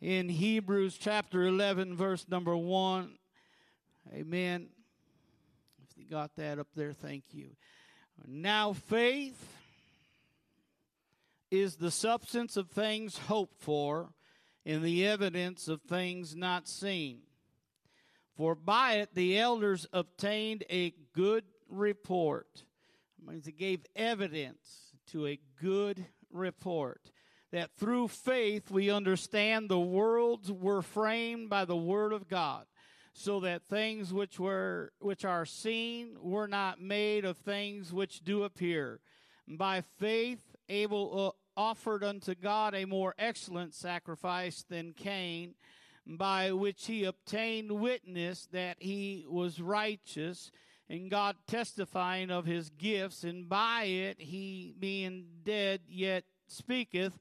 in Hebrews chapter 11, verse number 1. Amen. If you got that up there, thank you. Now, faith is the substance of things hoped for and the evidence of things not seen. For by it the elders obtained a good report. It means they gave evidence to a good report. That through faith we understand the worlds were framed by the word of God, so that things which were which are seen were not made of things which do appear. By faith Abel uh, offered unto God a more excellent sacrifice than Cain, by which he obtained witness that he was righteous, and God testifying of his gifts, and by it he being dead yet speaketh.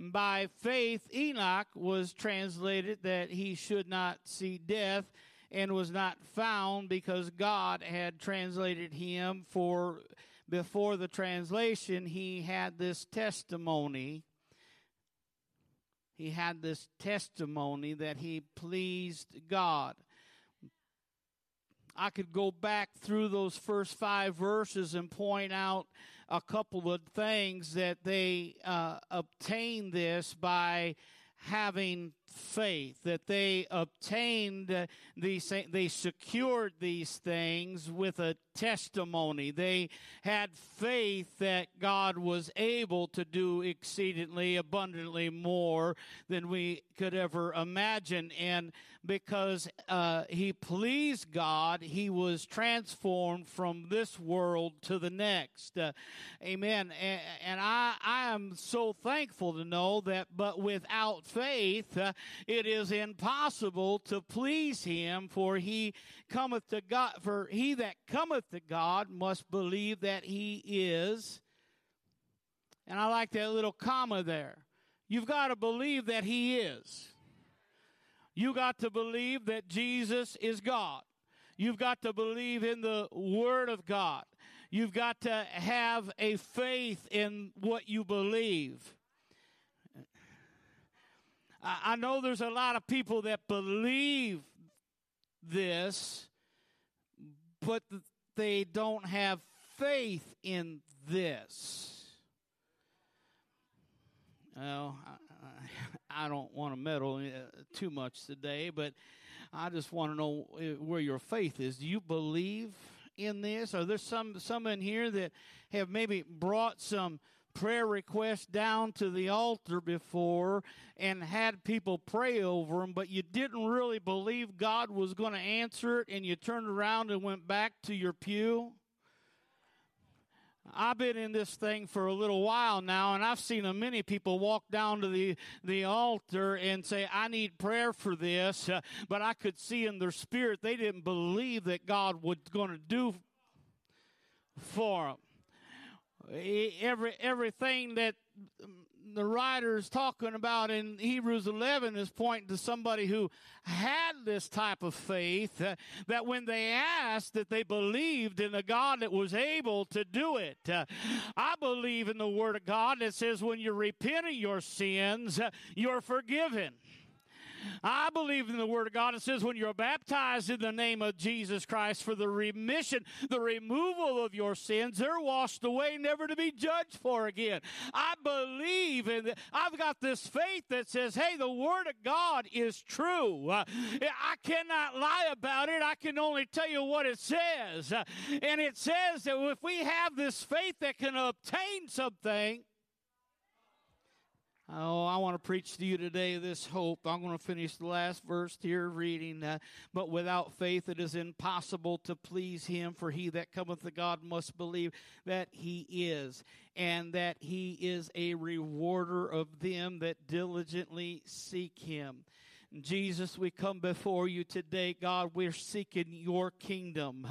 By faith, Enoch was translated that he should not see death and was not found because God had translated him for before the translation he had this testimony. He had this testimony that he pleased God. I could go back through those first five verses and point out a couple of things that they uh, obtained this by having faith that they obtained these they secured these things with a testimony. They had faith that God was able to do exceedingly abundantly more than we could ever imagine. And because uh, he pleased God he was transformed from this world to the next. Uh, amen. And, and, I I am so thankful to know that but without faith uh, it is impossible to please him for he cometh to God for he that cometh to God must believe that he is and I like that little comma there you've got to believe that he is you got to believe that Jesus is God You've got to believe in the Word of God. You've got to have a faith in what you believe. I know there's a lot of people that believe this, but they don't have faith in this. Well, I, I don't want to meddle uh, too much today, but I just want to know uh, where your faith is. Do you believe in this? Are there some some in here that have maybe brought some prayer requests down to the altar before and had people pray over them, but you didn't really believe God was going to answer it and you turned around and went back to your pew? I've been in this thing for a little while now, and I've seen many people walk down to the, the altar and say, I need prayer for this, uh, but I could see in their spirit they didn't believe that God was going to do for them every everything that the writer is talking about in Hebrews 11 is pointing to somebody who had this type of faith uh, that when they asked that they believed in a God that was able to do it. Uh, I believe in the word of God that says when you repent of your sins, uh, you're forgiven. I believe in the Word of God. It says, when you're baptized in the name of Jesus Christ for the remission, the removal of your sins, they're washed away, never to be judged for again. I believe in that. I've got this faith that says, hey, the Word of God is true. Uh, I cannot lie about it. I can only tell you what it says. Uh, and it says that if we have this faith that can obtain something, Oh, I want to preach to you today this hope. I'm going to finish the last verse here reading. Uh, but without faith it is impossible to please him, for he that cometh to God must believe that he is, and that he is a rewarder of them that diligently seek him. Jesus, we come before you today. God, we're seeking your kingdom.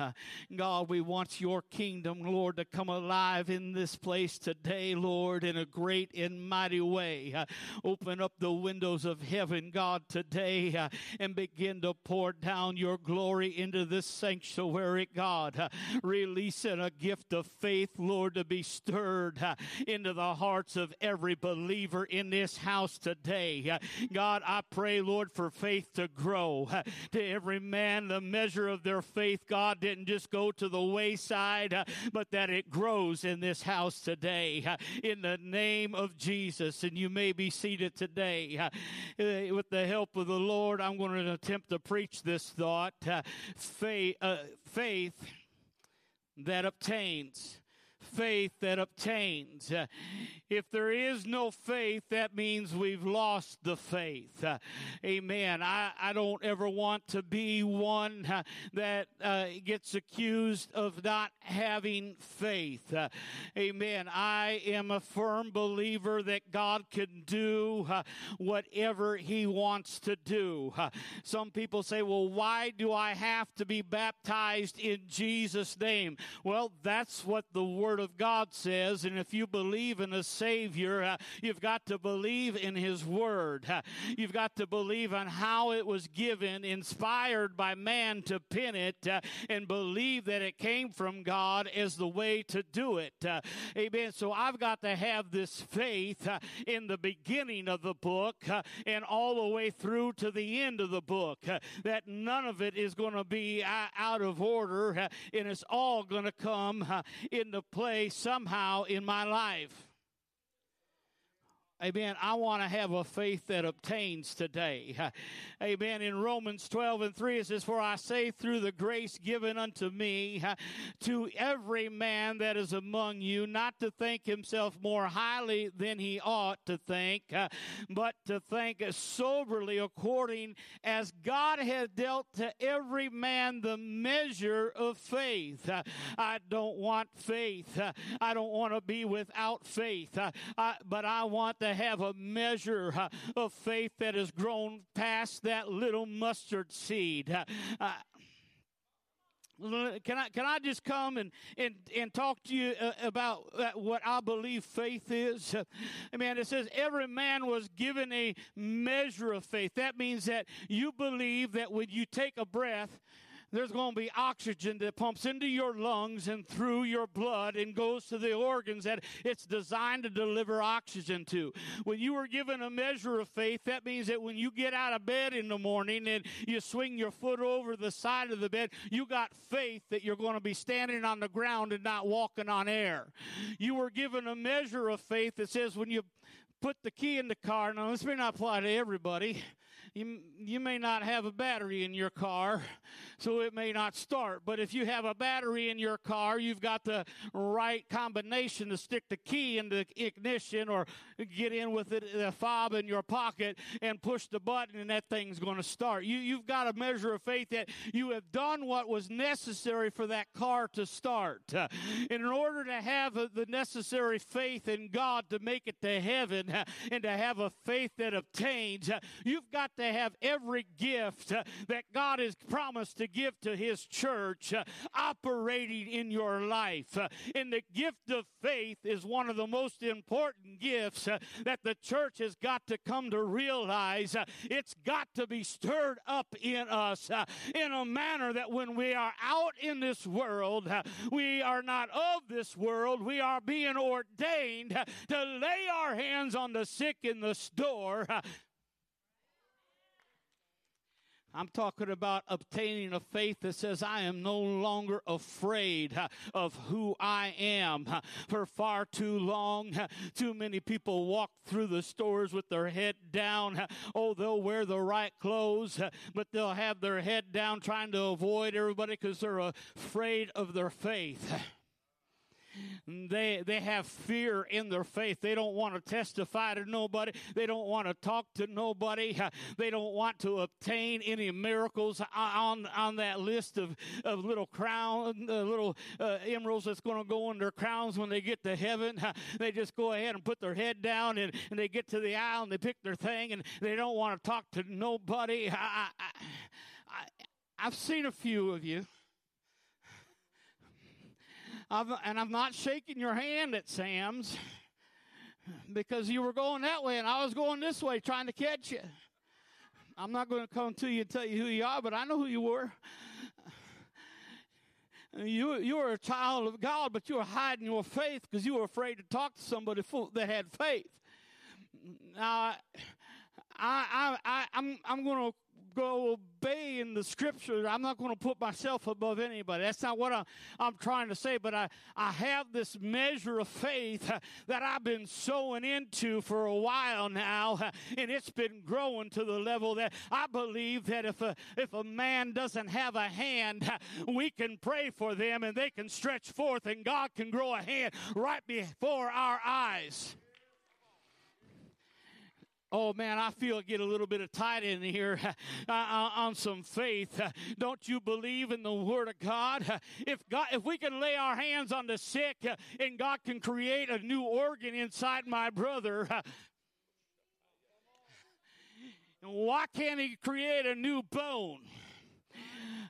God, we want your kingdom, Lord, to come alive in this place today, Lord, in a great and mighty way. Open up the windows of heaven, God, today and begin to pour down your glory into this sanctuary, God. Releasing a gift of faith, Lord, to be stirred into the hearts of every believer in this house today. God, I pray, Lord, For faith to grow. To every man, the measure of their faith, God didn't just go to the wayside, but that it grows in this house today. In the name of Jesus. And you may be seated today. Uh, with the help of the Lord, I'm going to attempt to preach this thought faith, uh, faith that obtains faith that obtains. Uh, if there is no faith, that means we've lost the faith. Uh, amen. I, I don't ever want to be one uh, that uh, gets accused of not having faith. Amen. I am a firm believer that God can do whatever He wants to do. some people say, well, why do I have to be baptized in Jesus' name? Well, that's what the Word of God says, and if you believe in a Savior, uh, you've got to believe in His Word. Uh, you've got to believe on how it was given, inspired by man to pen it, uh, and believe that it came from God as the way to do it. Uh, amen. So I've got to have this faith uh, in the beginning of the book uh, and all the way through to the end of the book. that none of it is going to be out of order, and it's all going to come into play somehow in my life. Amen. I want to have a faith that obtains today. Amen. In Romans 12 and 3, it says, For I say, through the grace given unto me, to every man that is among you, not to think himself more highly than he ought to think, but to think as soberly according as God has dealt to every man the measure of faith. I don't want faith. I don't want to be without faith. but I want to to have a measure uh, of faith that has grown past that little mustard seed. Uh, uh can I can I just come and and, and talk to you about what I believe faith is? I mean, it says every man was given a measure of faith. That means that you believe that when you take a breath, there's going to be oxygen that pumps into your lungs and through your blood and goes to the organs that it's designed to deliver oxygen to. When you were given a measure of faith, that means that when you get out of bed in the morning and you swing your foot over the side of the bed, you got faith that you're going to be standing on the ground and not walking on air. You were given a measure of faith that says when you put the key in the car, now this may not apply to everybody you, you may not have a battery in your car, so it may not start. But if you have a battery in your car, you've got the right combination to stick the key in the ignition or get in with it, the fob in your pocket and push the button, and that thing's going to start. You, you've got a measure of faith that you have done what was necessary for that car to start. Uh, in order to have uh, the necessary faith in God to make it to heaven uh, and to have a faith that obtains, uh, you've got to have every gift uh, that God has promised to give to His church uh, operating in your life. Uh, and the gift of faith is one of the most important gifts that the church has got to come to realize. It's got to be stirred up in us in a manner that when we are out in this world, we are not of this world. We are being ordained to lay our hands on the sick in the store I'm talking about obtaining a faith that says, I am no longer afraid of who I am. For far too long, too many people walk through the stores with their head down. Oh, they'll wear the right clothes, but they'll have their head down trying to avoid everybody because they're afraid of their faith. They they have fear in their faith. They don't want to testify to nobody. They don't want to talk to nobody. They don't want to obtain any miracles on on that list of of little crown, uh, little uh, emeralds that's going to go in their crowns when they get to heaven. They just go ahead and put their head down and, and they get to the aisle and they pick their thing and they don't want to talk to nobody. I, I, I, I've seen a few of you. I've, and I'm not shaking your hand at Sam's because you were going that way and I was going this way trying to catch you. I'm not going to come to you and tell you who you are, but I know who you were. You, you were a child of God, but you were hiding your faith because you were afraid to talk to somebody that had faith. Now, I, I, I, I'm, I'm going to go obey in the scripture. I'm not going to put myself above anybody. That's not what I'm, I'm trying to say, but I, I have this measure of faith that I've been sowing into for a while now, and it's been growing to the level that I believe that if a, if a man doesn't have a hand, we can pray for them and they can stretch forth, and God can grow a hand right before our eyes. Oh man, I feel get a little bit of tight in here uh, uh, on some faith. Uh, don't you believe in the Word of God? If God, if we can lay our hands on the sick and God can create a new organ inside my brother, why can't He create a new bone?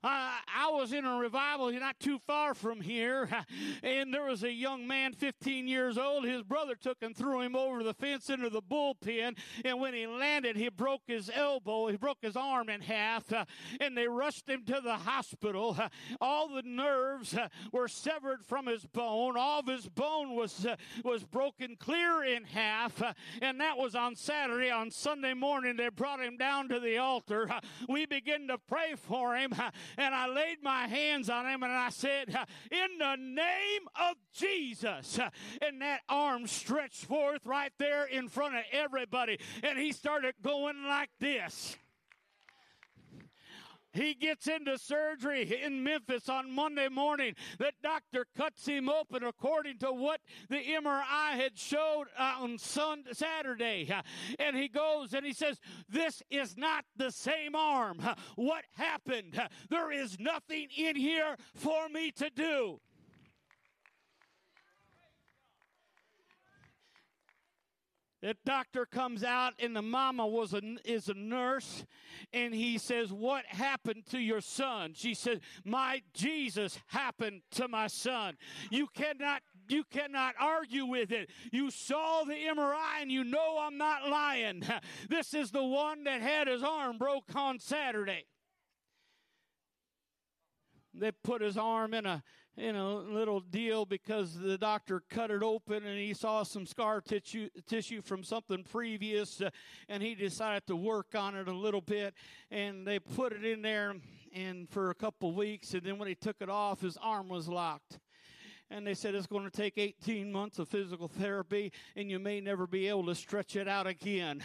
I, I was in a revival not too far from here, and there was a young man, 15 years old. His brother took and threw him over the fence into the bullpen, and when he landed, he broke his elbow, he broke his arm in half, uh, and they rushed him to the hospital. Uh, all the nerves uh, were severed from his bone. All of his bone was uh, was broken clear in half, uh, and that was on Saturday. On Sunday morning, they brought him down to the altar. Uh, we began to pray for him, and I laid my hands on him and I said, In the name of Jesus. And that arm stretched forth right there in front of everybody. And he started going like this. He gets into surgery in Memphis on Monday morning. The doctor cuts him open according to what the MRI had showed uh, on Sunday, Saturday. And he goes and he says, This is not the same arm. What happened? There is nothing in here for me to do. That doctor comes out, and the mama was a, is a nurse, and he says, What happened to your son? She said, My Jesus happened to my son. You cannot you cannot argue with it. You saw the MRI and you know I'm not lying. This is the one that had his arm broke on Saturday. They put his arm in a you know, little deal because the doctor cut it open and he saw some scar tissue, tissue from something previous, uh, and he decided to work on it a little bit. And they put it in there and for a couple weeks, and then when he took it off, his arm was locked and they said it's going to take 18 months of physical therapy and you may never be able to stretch it out again.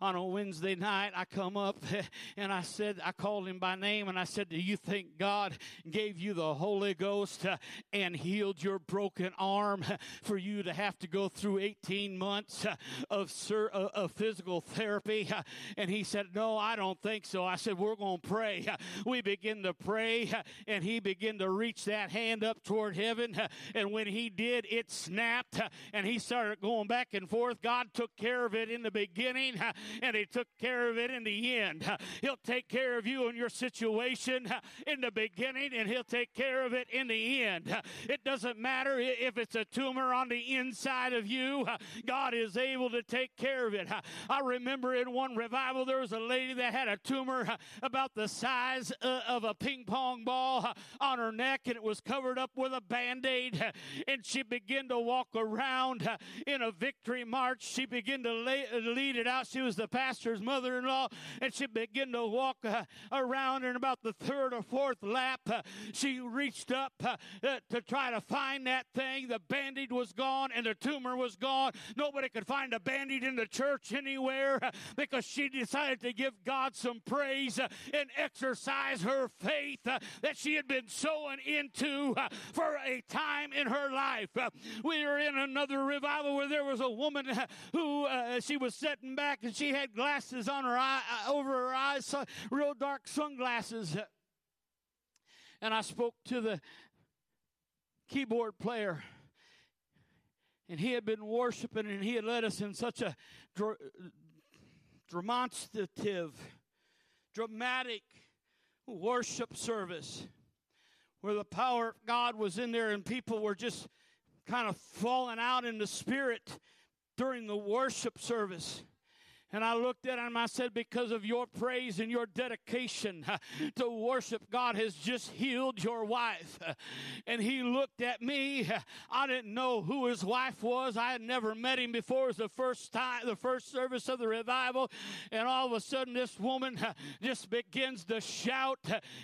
On a Wednesday night, I come up and I said, I called him by name and I said, Do you think God gave you the Holy Ghost uh, and healed your broken arm for you to have to go through 18 months uh, of, uh, of physical therapy? And he said, No, I don't think so. I said, We're going to pray. We begin to pray and he began to reach that hand up toward heaven and when he did, it snapped and he started going back and forth. God took care of it in the beginning and he took care of it in the end. He'll take care of you and your situation in the beginning and he'll take care of it in the end. It doesn't matter if it's a tumor on the inside of you, God is able to take care of it. I remember in one revival, there was a lady that had a tumor about the size uh, of a ping pong ball on her neck and it was covered up with a band aid and she began to walk around in a victory march. She began to lay, lead it out. She was the pastor's mother in law, and she began to walk uh, around. And about the third or fourth lap, uh, she reached up uh, to try to find that thing. The bandage was gone, and the tumor was gone. Nobody could find a bandage in the church anywhere because she decided to give God some praise and exercise her faith that she had been sowing into for a time time in her life. Uh, we were in another revival where there was a woman uh, who uh, she was sitting back and she had glasses on her eye uh, over her eyes, real dark sunglasses. And I spoke to the keyboard player and he had been worshiping and he had led us in such a dr- demonstrative, dramatic worship service where the power of God was in there and people were just kind of falling out in the spirit during the worship service. And I looked at him, I said, because of your praise and your dedication to worship, God has just healed your wife. And he looked at me. I didn't know who his wife was. I had never met him before. It was the first time, the first service of the revival. And all of a sudden, this woman just begins to shout.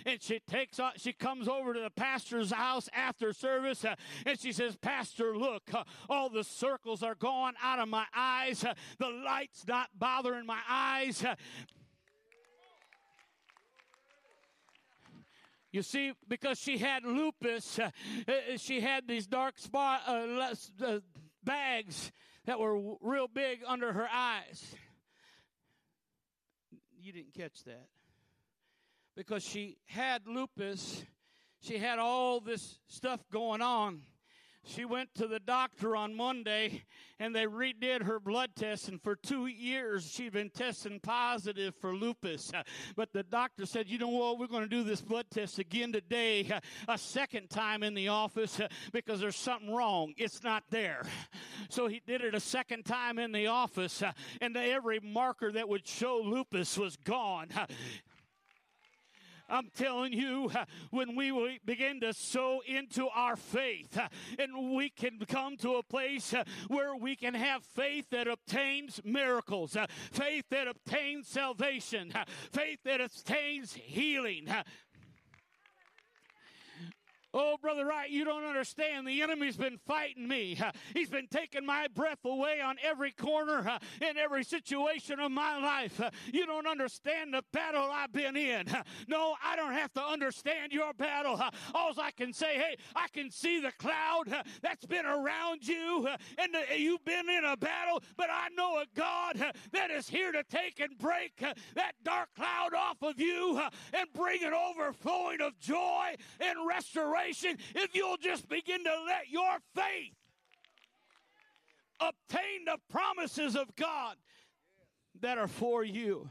And she takes she comes over to the pastor's house after service. And she says, Pastor, look, all the circles are gone out of my eyes. the light's not bothering in my eyes. You see, because she had lupus, uh, she had these dark spot, uh, uh, bags that were real big under her eyes. You didn't catch that. Because she had lupus, she had all this stuff going on. She went to the doctor on Monday and they redid her blood test, and for two years she'd been testing positive for lupus. But the doctor said, You know what? We're going to do this blood test again today, a second time in the office, because there's something wrong. It's not there. So he did it a second time in the office, and every marker that would show lupus was gone. I'm telling you, when we begin to sow into our faith and we can come to a place where we can have faith that obtains miracles, faith that obtains salvation, faith that obtains healing, Oh, Brother Wright, you don't understand. The enemy's been fighting me. He's been taking my breath away on every corner in every situation of my life. You don't understand the battle I've been in. No, I don't have to understand your battle. All I can say, hey, I can see the cloud that's been around you, and uh, you've been in a battle, but I know a God that is here to take and break that dark cloud off of you and bring an overflowing of joy and restoration if you'll just begin to let your faith obtain the promises of God that are for you.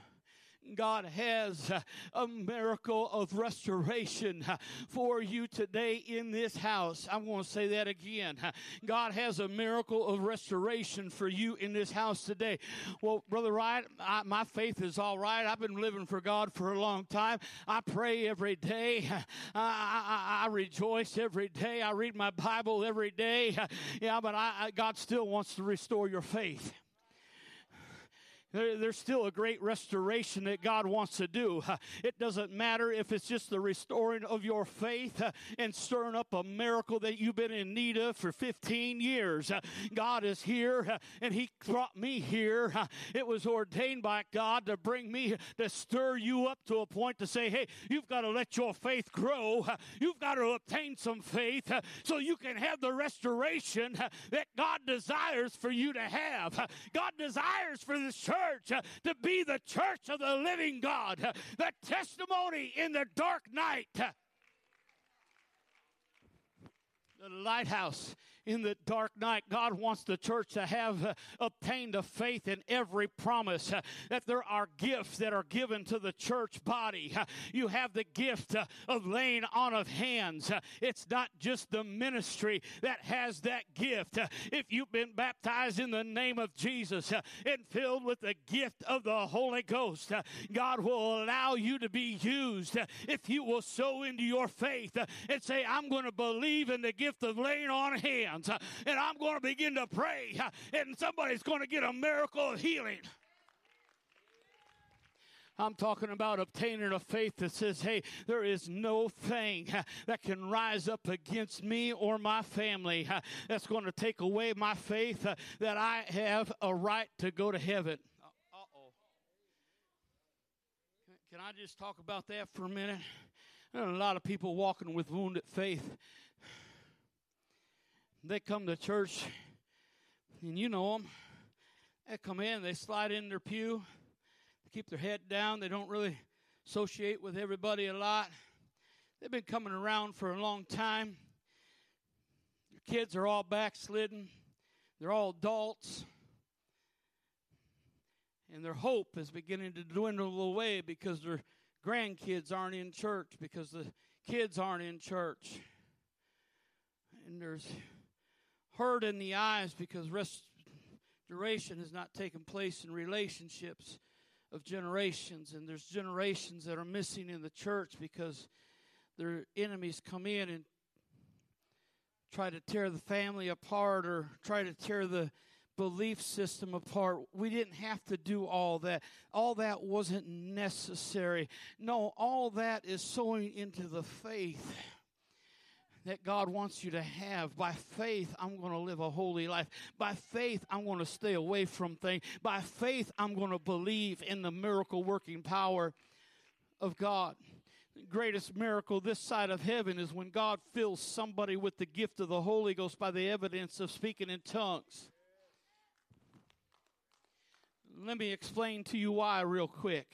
God has a miracle of restoration for you today in this house. I'm going to say that again. God has a miracle of restoration for you in this house today. Well, Brother Wright, I, my faith is all right. I've been living for God for a long time. I pray every day. I, I, I rejoice every day. I read my Bible every day. Yeah, but I, God still wants to restore your faith. There, there's still a great restoration that God wants to do. It doesn't matter if it's just the restoring of your faith uh, and stirring up a miracle that you've been in need of for 15 years. Uh, God is here uh, and He brought me here. It was ordained by God to bring me to stir you up to a point to say, hey, you've got to let your faith grow. You've got to obtain some faith so you can have the restoration that God desires for you to have. God desires for this church church uh, to be the church of the living God, uh, the testimony in the dark night. Uh, the lighthouse in the dark night. God wants the church to have uh, obtained a faith in every promise uh, that there are gifts that are given to the church body. Uh, you have the gift uh, of laying on of hands. Uh, it's not just the ministry that has that gift. Uh, if you've been baptized in the name of Jesus and filled with the gift of the Holy Ghost, God will allow you to be used if you will sow into your faith and say, I'm going to believe in the gift of laying on hands hands uh, and I'm going to begin to pray, uh, and somebody's going to get a miracle of healing. I'm talking about obtaining a faith that says, hey, there is no thing uh, that can rise up against me or my family that's going to take away my faith that I have a right to go to heaven. Uh oh. Can I just talk about that for a minute? There are a lot of people walking with wounded faith They come to church, and you know them. They come in, they slide in their pew, they keep their head down. They don't really associate with everybody a lot. They've been coming around for a long time. Their kids are all backslidden, they're all adults. And their hope is beginning to dwindle away because their grandkids aren't in church, because the kids aren't in church. And there's hurt in the eyes because restoration has not taken place in relationships of generations. And there's generations that are missing in the church because their enemies come in and try to tear the family apart or try to tear the belief system apart. We didn't have to do all that. All that wasn't necessary. No, all that is sowing into the faith that God wants you to have. By faith, I'm going to live a holy life. By faith, I'm going to stay away from things. By faith, I'm going to believe in the miracle working power of God. The greatest miracle this side of heaven is when God fills somebody with the gift of the Holy Ghost by the evidence of speaking in tongues. Let me explain to you why, real quick.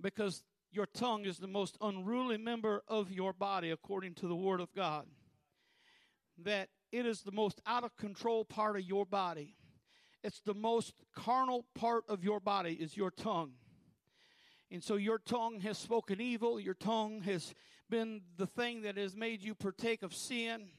Because your tongue is the most unruly member of your body, according to the Word of God. That it is the most out of control part of your body. It's the most carnal part of your body, is your tongue. And so your tongue has spoken evil, your tongue has been the thing that has made you partake of sin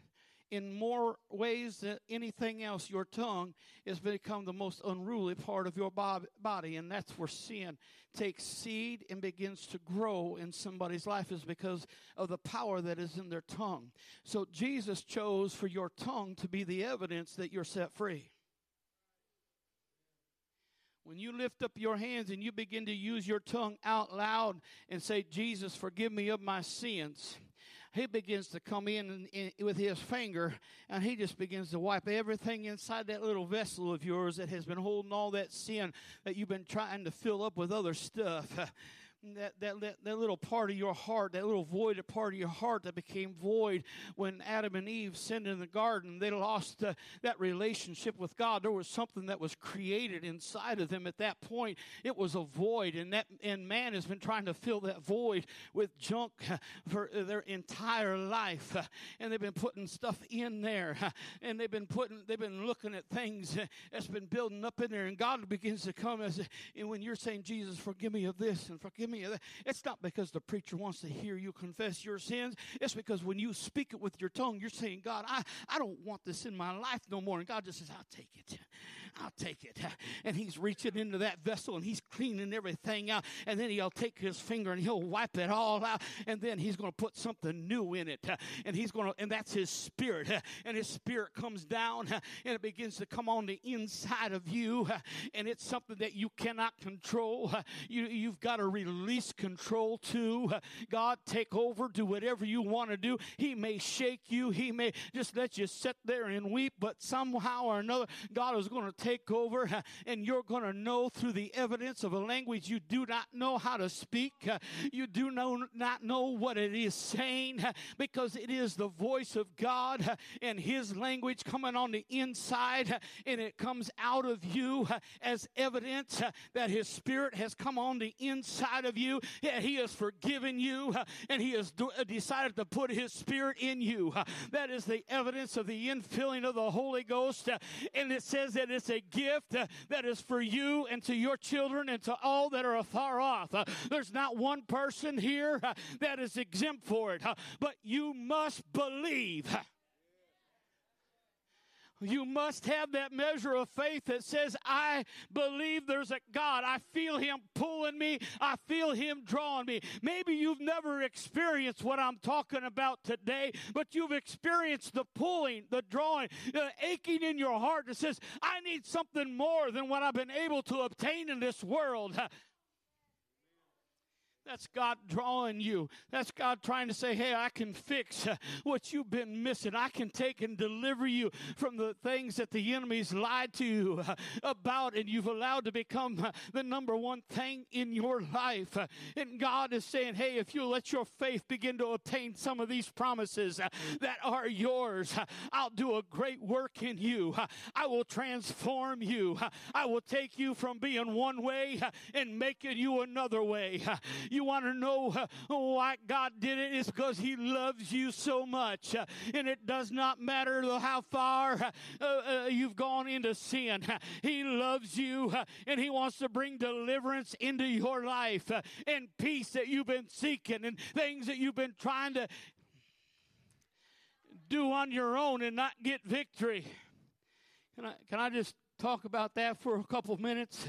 in more ways than anything else, your tongue has become the most unruly part of your body. And that's where sin takes seed and begins to grow in somebody's life, is because of the power that is in their tongue. So Jesus chose for your tongue to be the evidence that you're set free. When you lift up your hands and you begin to use your tongue out loud and say, Jesus, forgive me of my sins he begins to come in, and, in with his finger and he just begins to wipe everything inside that little vessel of yours that has been holding all that sin that you've been trying to fill up with other stuff. that, that, that, that little part of your heart, that little voided part of your heart that became void when Adam and Eve sinned in the garden, they lost that relationship with God. There was something that was created inside of them at that point. It was a void, and that and man has been trying to fill that void with junk for their entire life, and they've been putting stuff in there, and they've been putting, they've been looking at things that's been building up in there, and God begins to come as, and when you're saying, Jesus, forgive me of this and forgive me that, it's not because the preacher wants to hear you confess your sins. It's because when you speak it with your tongue, you're saying, God, I, I don't want this in my life no more. And God just says, I'll take it. I'll take it. And he's reaching into that vessel and he's cleaning everything out. And then he'll take his finger and he'll wipe it all out. And then he's going to put something new in it. And he's going to, and that's his spirit. And his spirit comes down and it begins to come on the inside of you. And it's something that you cannot control. You, you've got to release control to God, take over, do whatever you want to do. He may shake you, He may just let you sit there and weep, but somehow or another, God is going to take over, and you're going to know through the evidence of a language you do not know how to speak. You do know, not know what it is saying because it is the voice of God and His language coming on the inside, and it comes out of you as evidence that His Spirit has come on the inside of you. He has forgiven you, and He has uh, decided to put His Spirit in you. That is the evidence of the infilling of the Holy Ghost, and it says that it's a gift uh, that is for you and to your children and to all that are afar off. Uh, there's not one person here uh, that is exempt for it, but you must believe. You must have that measure of faith that says, I believe there's a God. I feel Him pulling me. I feel Him drawing me. Maybe you've never experienced what I'm talking about today, but you've experienced the pulling, the drawing, the aching in your heart that says, I need something more than what I've been able to obtain in this world. That's God drawing you. That's God trying to say, hey, I can fix uh, what you've been missing. I can take and deliver you from the things that the enemy's lied to you uh, about and you've allowed to become uh, the number one thing in your life. Uh, and God is saying, hey, if you let your faith begin to obtain some of these promises uh, that are yours, uh, I'll do a great work in you. I will transform you. I will take you from being one way and making you another way. You want to know uh, why God did it? It's because He loves you so much. Uh, and it does not matter how far uh, you've gone into sin. He loves you and He wants to bring deliverance into your life and peace that you've been seeking and things that you've been trying to do on your own and not get victory. Can I, can I just talk about that for a couple minutes?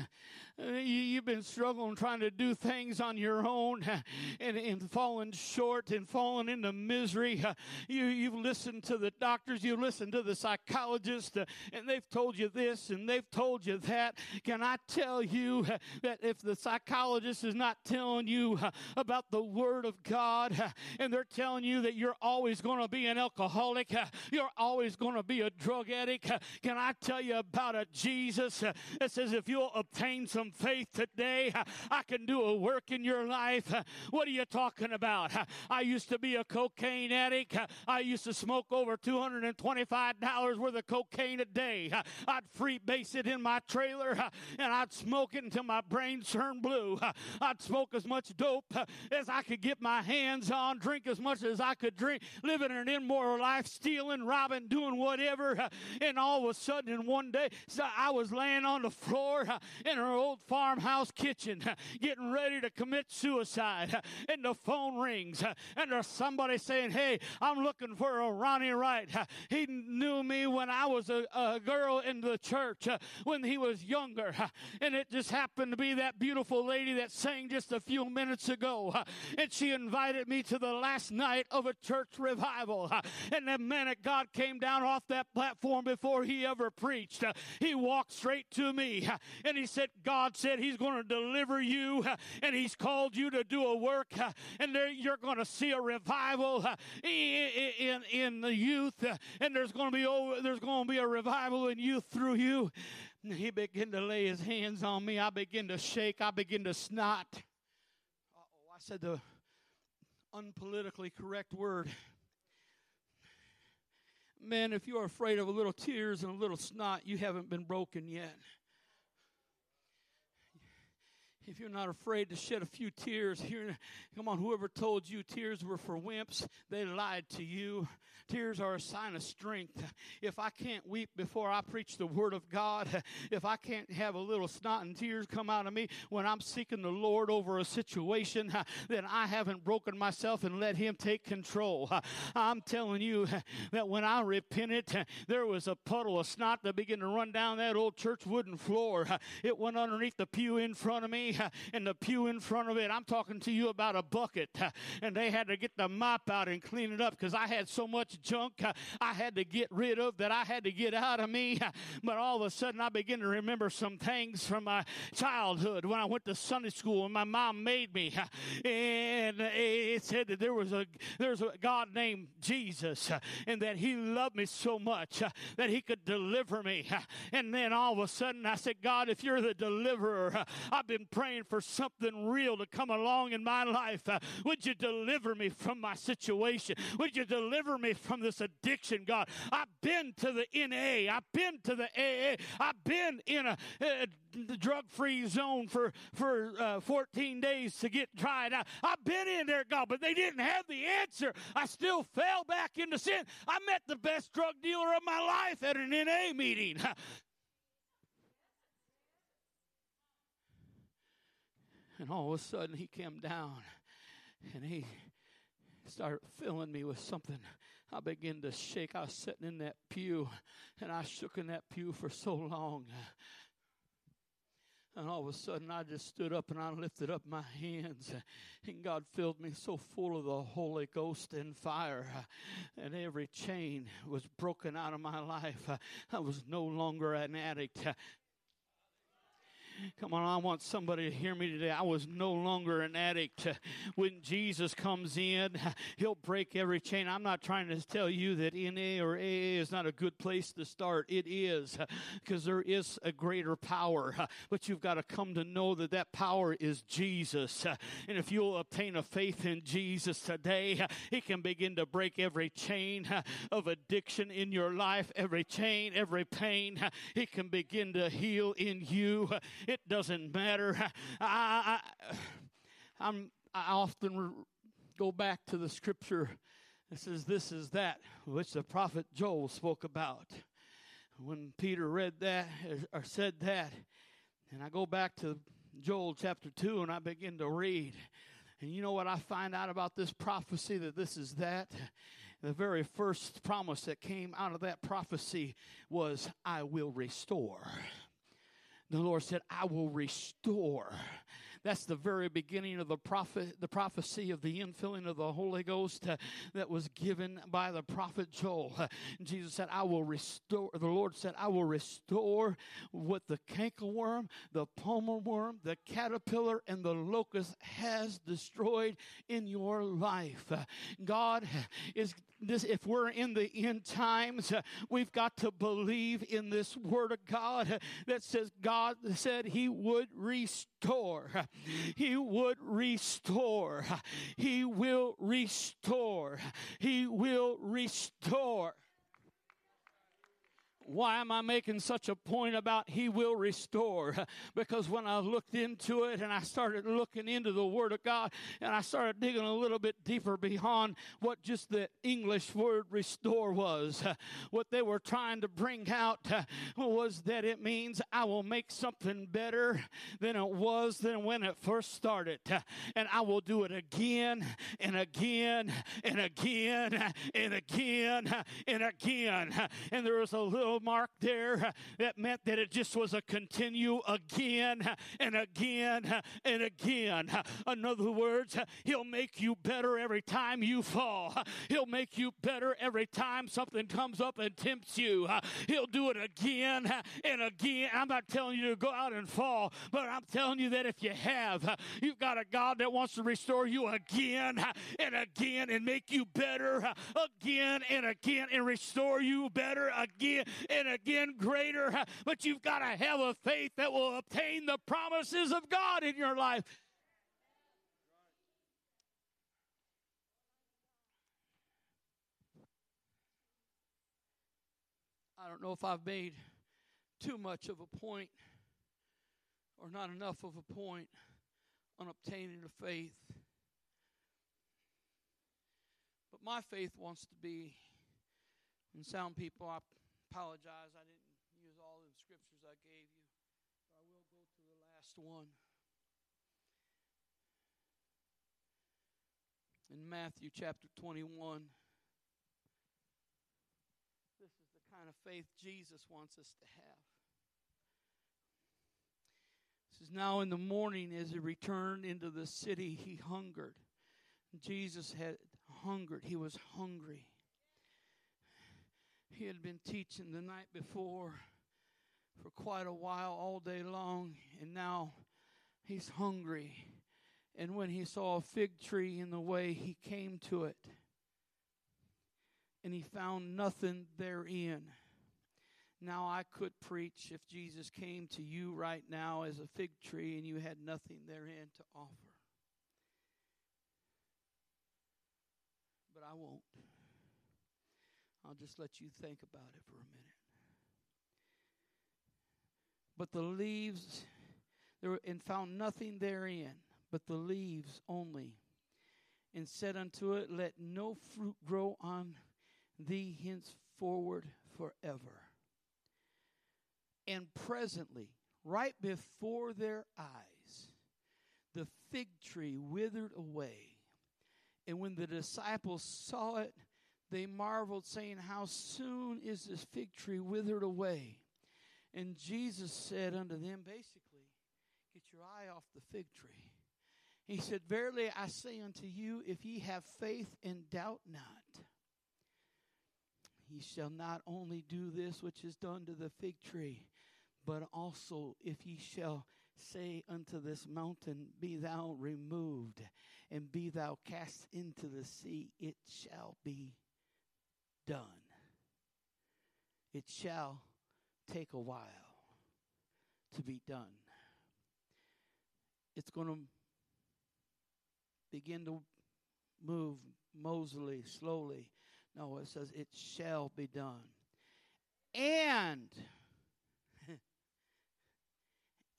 Uh, you, have been struggling trying to do things on your own and, and falling short and falling into misery. You, you've listened to the doctors, you've listened to the psychologists, uh, and they've told you this and they've told you that. Can I tell you that if the psychologist is not telling you about the Word of God and they're telling you that you're always going to be an alcoholic, you're always going to be a drug addict, can I tell you about a Jesus that says if you'll obtain some some faith today, I can do a work in your life. What are you talking about? I used to be a cocaine addict. I used to smoke over $225 worth of cocaine a day. I'd free base it in my trailer and I'd smoke it until my brain turned blue. I'd smoke as much dope as I could get my hands on, drink as much as I could drink, living an immoral life, stealing, robbing, doing whatever. And all of a sudden, in one day, I was laying on the floor in an old old farmhouse kitchen getting ready to commit suicide and the phone rings and there's somebody saying, Hey, I'm looking for a Ronnie Wright. He knew me when I was a, a girl in the church uh, when he was younger. And it just happened to be that beautiful lady that sang just a few minutes ago. And she invited me to the last night of a church revival. And the minute God came down off that platform before he ever preached, he walked straight to me and he said, God, God said He's going to deliver you and He's called you to do a work and there, you're going to see a revival uh, in, in the youth uh, and there's going to be there's going to be a revival in youth through you. And he began to lay his hands on me. I begin to shake. I begin to snot. oh I said the unpolitically correct word. Man, if you're afraid of a little tears and a little snot, you haven't been broken yet if you're not afraid to shed a few tears here come on whoever told you tears were for wimps they lied to you. Tears are a sign of strength. If i can't weep before i preach the word of god if i can't have a little snot and tears come out of me when i'm seeking the lord over a situation then i haven't broken myself and let him take control. I'm telling you that when i repented there was a puddle of snot that began to run down that old church wooden floor. It went underneath the pew in front of me in the pew in front of it. I'm talking to you about a bucket. And they had to get the mop out and clean it up because I had so much junk I had to get rid of that I had to get out of me. But all of a sudden, I began to remember some things from my childhood when I went to Sunday school and my mom made me. And it said that there was a there's a God named Jesus and that He loved me so much that He could deliver me. And then all of a sudden, I said, God, if you're the deliverer, I've been praying praying for something real to come along in my life. Uh, would you deliver me from my situation? Would you deliver me from this addiction, God? I've been to the NA, I've been to the AA, I've been in a, a drug free zone for, for uh, 14 days to get tried out. I've been in there, God, but they didn't have the answer. I still fell back into sin. I met the best drug dealer of my life at an NA meeting. And all of a sudden, he came down and he started filling me with something. I began to shake. I was sitting in that pew and I shook in that pew for so long. And all of a sudden, I just stood up and I lifted up my hands. And God filled me so full of the Holy Ghost and fire. And every chain was broken out of my life. I was no longer an addict. Come on, I want somebody to hear me today. I was no longer an addict. When Jesus comes in, he'll break every chain. I'm not trying to tell you that NA or AA is not a good place to start. It is, because there is a greater power. But you've got to come to know that that power is Jesus. And if you'll obtain a faith in Jesus today, he can begin to break every chain of addiction in your life, every chain, every pain. He can begin to heal in you. It doesn't matter. I, I, I'm, I often go back to the scripture that says, This is that which the prophet Joel spoke about. When Peter read that or said that, and I go back to Joel chapter 2 and I begin to read. And you know what I find out about this prophecy that this is that? The very first promise that came out of that prophecy was, I will restore. The Lord said, I will restore. That's the very beginning of the prophet, the prophecy of the infilling of the Holy Ghost uh, that was given by the prophet Joel. Uh, Jesus said, I will restore, the Lord said, I will restore what the cankerworm, the palmer worm, the caterpillar, and the locust has destroyed in your life. Uh, God is this, if we're in the end times, uh, we've got to believe in this word of God uh, that says God said he would restore. He would restore. He will restore. He will restore. Why am I making such a point about He will restore? Because when I looked into it and I started looking into the Word of God and I started digging a little bit deeper beyond what just the English word restore was, what they were trying to bring out was that it means I will make something better than it was than when it first started. And I will do it again and again and again and again and again. And there was a little mark there that meant that it just was a continue again and again and again. In other words, He'll make you better every time you fall. He'll make you better every time something comes up and tempts you. He'll do it again and again. I'm not telling you to go out and fall, but I'm telling you that if you have, you've got a God that wants to restore you again and again and make you better again and again and restore you better again and again greater. But you've got to have a faith that will obtain the promises of God in your life. I don't know if I've made too much of a point or not enough of a point on obtaining a faith. But my faith wants to be, and sound people, I apologize. I didn't use all the scriptures I gave you, but I will go to the last one. In Matthew chapter 21, this is the kind of faith Jesus wants us to have. This is now in the morning as he returned into the city, he hungered. Jesus had hungered, he was hungry. He had been teaching the night before for quite a while, all day long, and now he's hungry. And when he saw a fig tree in the way, he came to it, and he found nothing therein. Now, I could preach if Jesus came to you right now as a fig tree and you had nothing therein to offer. But I won't. I'll just let you think about it for a minute. But the leaves, there and found nothing therein, but the leaves only, and said unto it, Let no fruit grow on thee henceforward forever. And presently, right before their eyes, the fig tree withered away. And when the disciples saw it, they marveled, saying, How soon is this fig tree withered away? And Jesus said unto them, basically, Get your eye off the fig tree. He said, Verily I say unto you, if ye have faith and doubt not, ye shall not only do this which is done to the fig tree, but also if ye shall say unto this mountain, Be thou removed, and be thou cast into the sea, it shall be done. It shall take a while to be done. It's going to begin to move mosily, slowly. No, it says, It shall be done. And,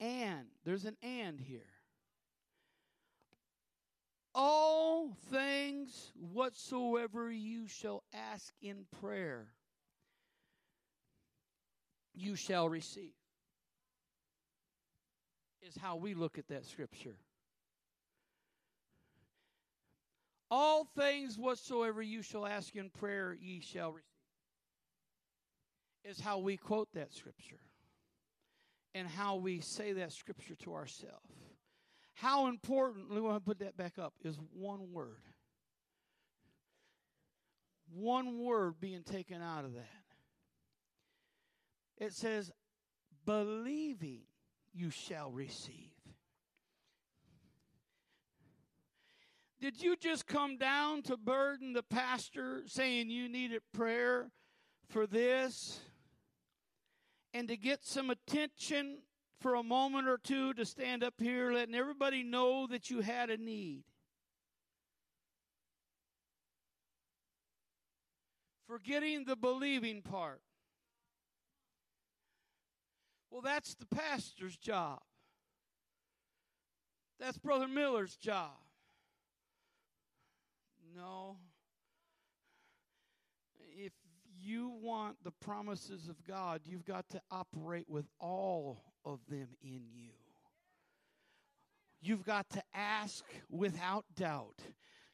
and, there's an and here. All things whatsoever you shall ask in prayer, you shall receive. Is how we look at that scripture. All things whatsoever you shall ask in prayer, ye shall receive. Is how we quote that scripture and how we say that scripture to ourselves. How important, want to put that back up, is one word. One word being taken out of that. It says, believing you shall receive. Did you just come down to burden the pastor saying you needed prayer for this? And to get some attention for a moment or two to stand up here letting everybody know that you had a need? Forgetting the believing part. Well, that's the pastor's job. That's Brother Miller's job. No. If you want the promises of God, you've got to operate with all of them in you. You've got to ask without doubt.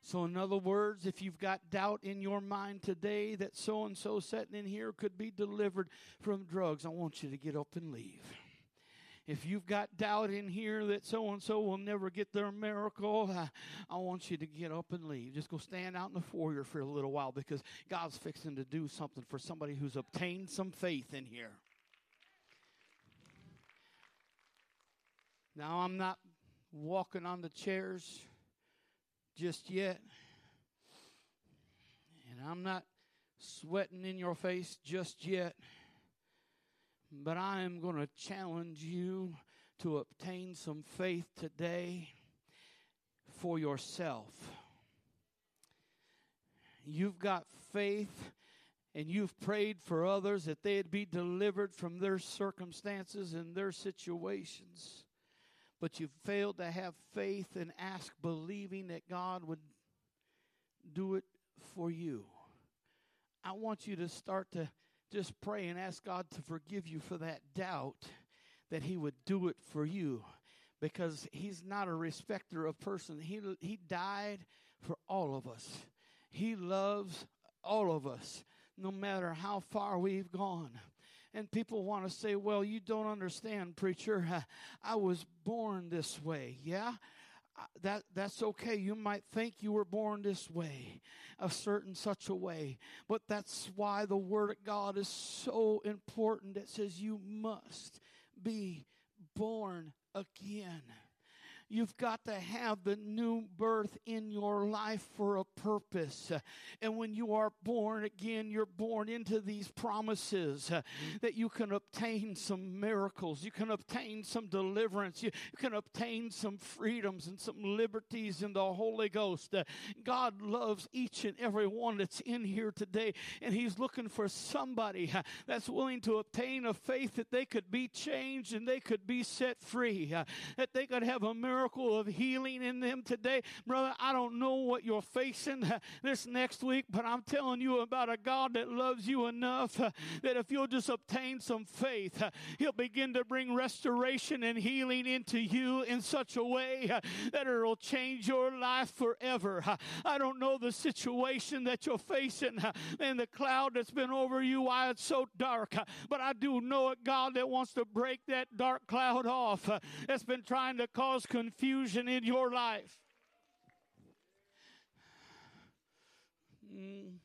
So, in other words, if you've got doubt in your mind today that so and so sitting in here could be delivered from drugs, I want you to get up and leave. If you've got doubt in here that so and so will never get their miracle, I, I want you to get up and leave. Just go stand out in the foyer for a little while because God's fixing to do something for somebody who's obtained some faith in here. Now, I'm not walking on the chairs just yet. And I'm not sweating in your face just yet. But I am going to challenge you to obtain some faith today for yourself. You've got faith and you've prayed for others that they'd be delivered from their circumstances and their situations but you failed to have faith and ask, believing that God would do it for you. I want you to start to just pray and ask God to forgive you for that doubt that He would do it for you because He's not a respecter of person. He, he died for all of us, He loves all of us, no matter how far we've gone. And people want to say, well, you don't understand, preacher. I was born this way. Yeah? Uh, that that's okay you might think you were born this way a certain such a way but that's why the word of god is so important it says you must be born again You've got to have the new birth in your life for a purpose. And when you are born again, you're born into these promises that you can obtain some miracles, you can obtain some deliverance, you, can obtain some freedoms and some liberties in the Holy Ghost. God loves each and every one that's in here today, and He's looking for somebody that's willing to obtain a faith that they could be changed and they could be set free, that they could have a miracle miracle of healing in them today. Brother, I don't know what you're facing uh, this next week, but I'm telling you about a God that loves you enough uh, that if you'll just obtain some faith, uh, He'll begin to bring restoration and healing into you in such a way that it'll change your life forever. I don't know the situation that you're facing and the cloud that's been over you, why it's so dark, but I do know a God that wants to break that dark cloud off that's been trying to cause confusion confusion in your life. Mm.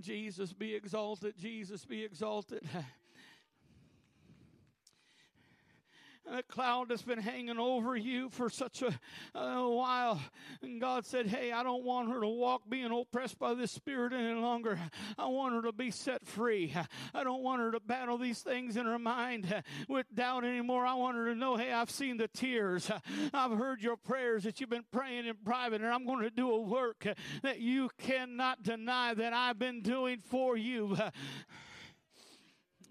Jesus be exalted, Jesus be exalted. a cloud that's been hanging over you for such a, a while. And God said, Hey, I don't want her to walk being oppressed by this spirit any longer. I want her to be set free. I don't want her to battle these things in her mind with doubt anymore. I want her to know, Hey, I've seen the tears. I've heard your prayers that you've been praying in private, and I'm going to do a work that you cannot deny that I've been doing for you.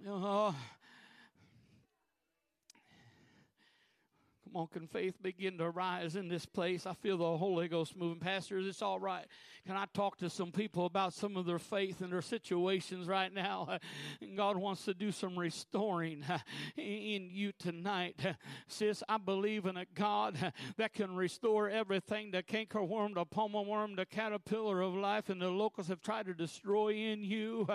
Oh, Can faith begin to rise in this place? I feel the Holy Ghost moving. Pastors, it's all right. Can I talk to some people about some of their faith and their situations right now? God wants to do some restoring in you tonight. Sis, I believe in a God that can restore everything the cankerworm, the palmerworm, the caterpillar of life, and the locusts have tried to destroy in you,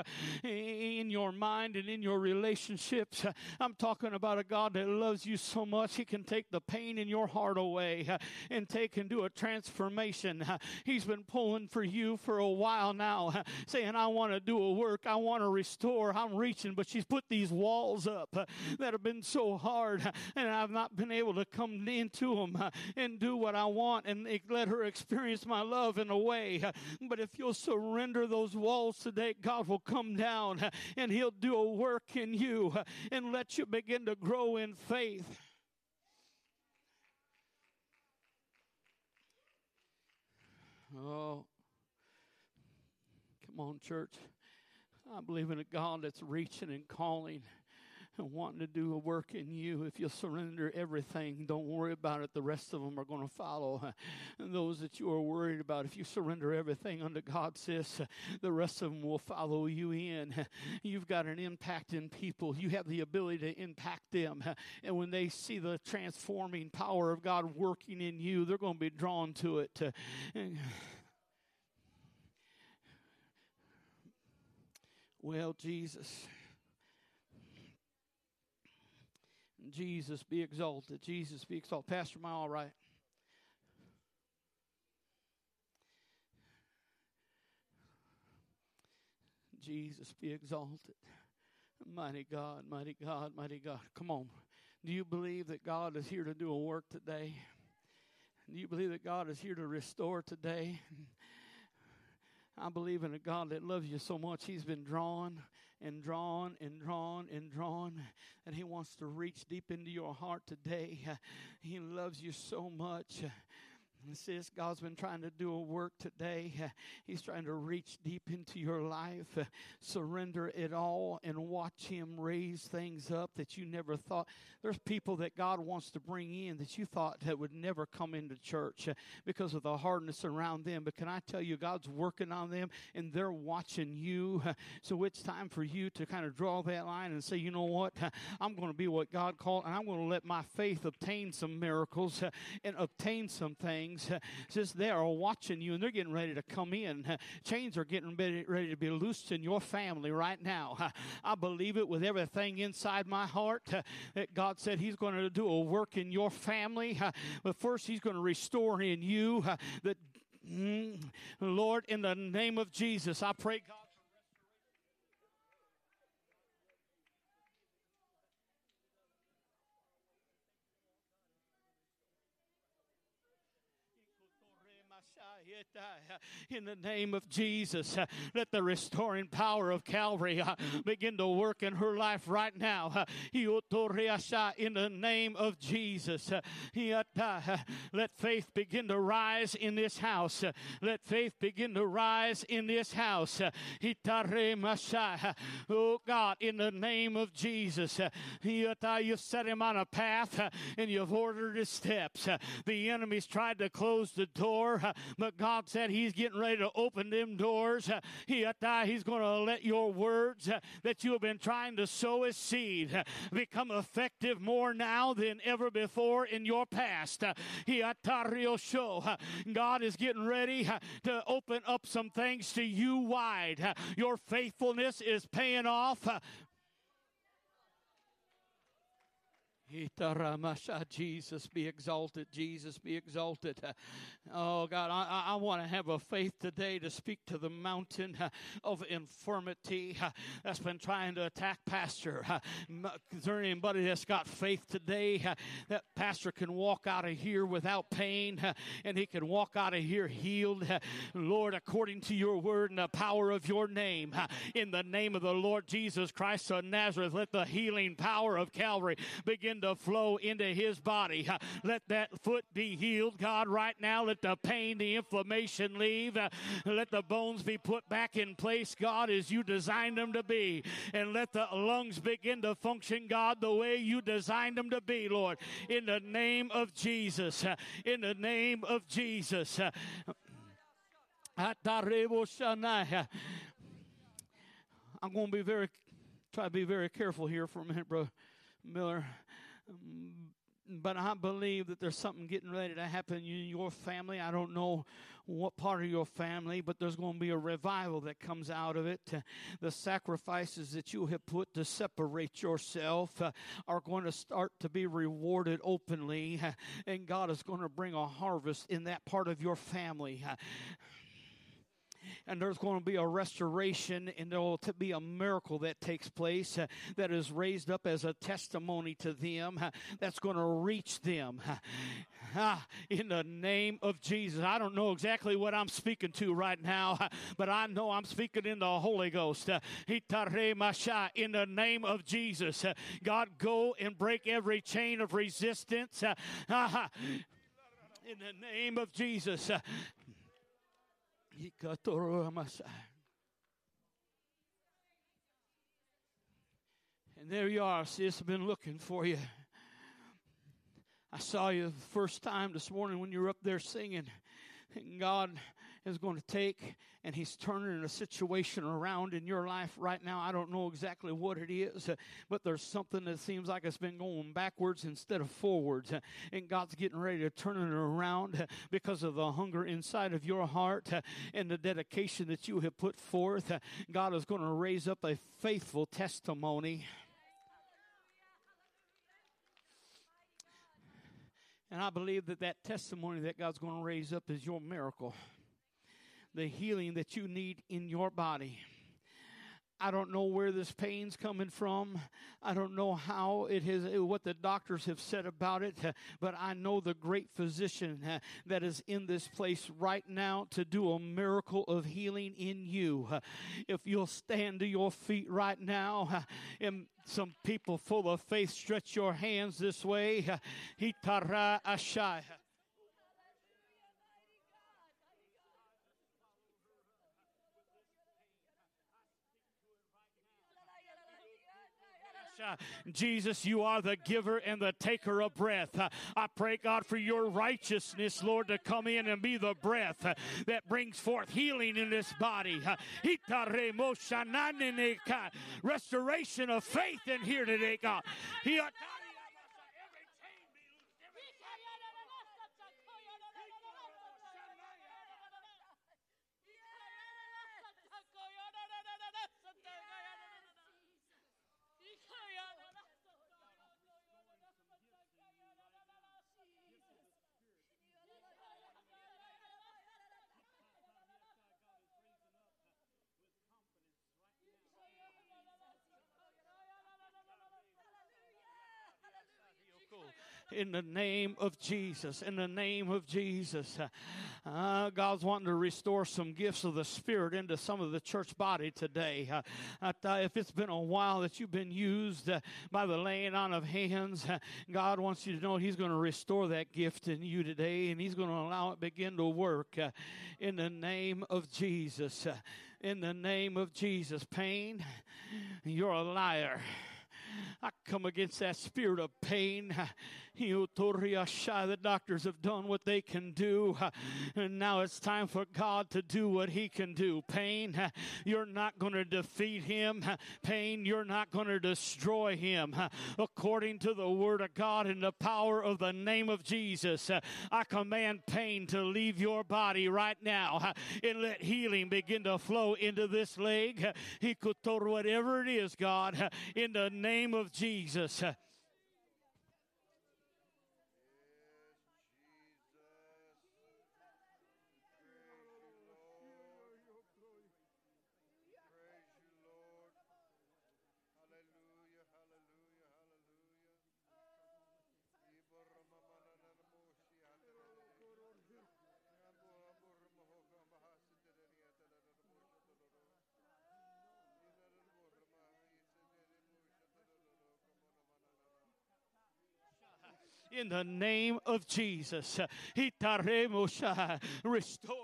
in your mind, and in your relationships. I'm talking about a God that loves you so much, He can take the pain in your heart away uh, and take and do a transformation. Uh, he's been pulling for you for a while now, uh, saying, I want to do a work, I want to restore. I'm reaching, but she's put these walls up that have been so hard, and I've not been able to come into them and do what I want and let her experience my love in a way. But if you'll surrender those walls today, God will come down and He'll do a work in you and let you begin to grow in faith. Oh, come on, church. I believe in a God that's reaching and calling and wanting to do a work in you. If you surrender everything, don't worry about it. The rest of them are going to follow. And those that you are worried about, if you surrender everything unto God, sis, the rest of them will follow you in. You've got an impact in people. You have the ability to impact them. And when they see the transforming power of God working in you, they're going to be drawn to it. Well, Jesus. Jesus be exalted. Jesus be exalted. Pastor, am I all right? Jesus be exalted. Mighty God, mighty God, mighty God. Come on. Do you believe that God is here to do a work today? Do you believe that God is here to restore today? I believe in a God that loves you so much. He's been drawn and drawn and drawn and drawn, and He wants to reach deep into your heart today. He loves you so much. Sis, God's been trying to do a work today. He's trying to reach deep into your life, surrender it all, and watch Him raise things up that you never thought. There's people that God wants to bring in that you thought that would never come into church uh, because of the hardness around them. But can I tell you, God's working on them and they're watching you. So it's time for you to kind of draw that line and say, you know what? I'm going to be what God called, and I'm going to let my faith obtain some miracles and obtain some things things. They are watching you and they're getting ready to come in. Chains are getting ready, ready to be loosed in your family right now. I believe it with everything inside my heart that God said He's going to do a work in your family. But first, He's going to restore in you that. Mm, Lord, in the name of Jesus, I pray, God. in the name of Jesus. Let the restoring power of Calvary uh, begin to work in her life right now. In the name of Jesus. Let faith begin to rise in this house. Let faith begin to rise in this house. Oh God, in the name of Jesus. You've set him on a path and you've ordered his steps. The enemy's tried to close the door, but God said He's getting ready to open them doors. He, he's going to let your words uh, that you have been trying to sow as seed uh, become effective more now than ever before in your past. He attack uh, God is getting ready to open up some things to you wide. Your faithfulness is paying off Jesus be exalted. Jesus be exalted. Oh God, I, I want to have a faith today to speak to the mountain of infirmity that's been trying to attack Pastor. Is there anybody that's got faith today that Pastor can walk out of here without pain and he can walk out of here healed? Lord, according to your word and the power of your name, in the name of the Lord Jesus Christ of Nazareth, let the healing power of Calvary begin to flow into his body. Let that foot be healed, God, right now. Let the pain, the inflammation leave. Let the bones be put back in place, God, as you designed them to be. And let the lungs begin to function, God, the way you designed them to be, Lord. In the name of Jesus. In the name of Jesus. I'm going to be very, try to be very careful here for a minute, bro Miller. Mm, but I believe that there's something getting ready to happen in your family. I don't know what part of your family, but there's going to be a revival that comes out of it. The sacrifices that you have put to separate yourself uh, are going to start to be rewarded openly, uh, and God is going to bring a harvest in that part of your family uh, and there's going to be a restoration and there will be a miracle that takes place uh, that is raised up as a testimony to them uh, that's going to reach them uh, in the name of Jesus. I don't know exactly what I'm speaking to right now, but I know I'm speaking in the Holy Ghost. In the name of Jesus, God, go and break every chain of resistance. In the name of Jesus, and there you are, sis. I've been looking for you. I saw you the first time this morning when you were up there singing. And God is going to take and He's turning a situation around in your life right now. I don't know exactly what it is, uh, but there's something that seems like it's been going backwards instead of forwards. Uh, and God's getting ready to turn it around uh, because of the hunger inside of your heart and the dedication that you have put forth. God is going to raise up a faithful testimony. And I believe that that testimony that God's going to raise up is your miracle the healing that you need in your body. I don't know where this pain's coming from. I don't know how it has, what the doctors have said about it, but I know the great physician uh, that is in this place right now to do a miracle of healing in you. If you'll stand to your feet right now, uh, and some people full of faith stretch your hands this way. Hitara ashai. Uh, Jesus, you are the giver and the taker of breath. Uh, I pray, God, for your righteousness, Lord, to come in and be the breath uh, that brings forth healing in this body. Restoration of faith in here today, God. In the name of Jesus. In the name of Jesus. Uh, God's wanting to restore some gifts of the Spirit into some of the church body today. Uh, if it's been a while that you've been used uh, by the laying on of hands, uh, God wants you to know He's going to restore that gift in you today and He's going to allow it begin to work uh, in the name of Jesus. Uh, in the name of Jesus. Pain, you're a liar. I come against that spirit of pain. The doctors have done what they can do, and now it's time for God to do what He can do. Pain, you're not going to defeat Him. Pain, you're not going to destroy Him. According to the Word of God and the power of the name of Jesus, I command pain to leave your body right now and let healing begin to flow into this leg. He could whatever it is, God, in the name of Jesus. In the name of Jesus. Restore.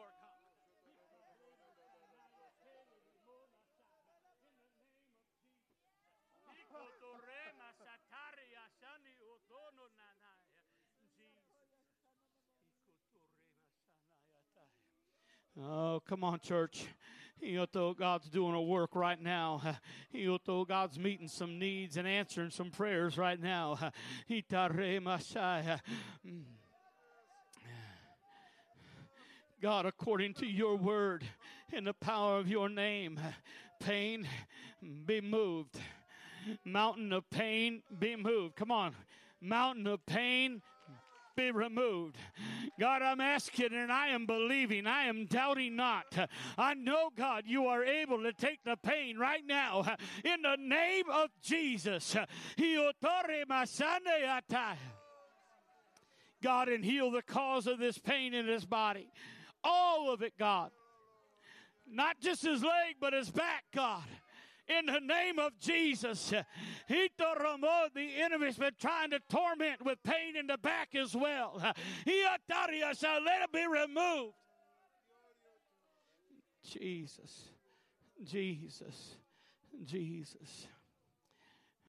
Oh, come on, church. God's doing a work right now. God's meeting some needs and answering some prayers right now. Mm. God, according to your word and the power of your name, pain be moved. Mountain of pain be moved. Come on. Mountain of pain be removed. God, I'm asking and I am believing. I am doubting not. I know, God, you are able to take the pain right now in the name of Jesus. God, and heal the cause of this pain in his body. All of it, God. Not just his leg, but his back, God in the name of Jesus. The enemy's been trying to torment with pain in the back as well. Let it be removed. Jesus, Jesus, Jesus.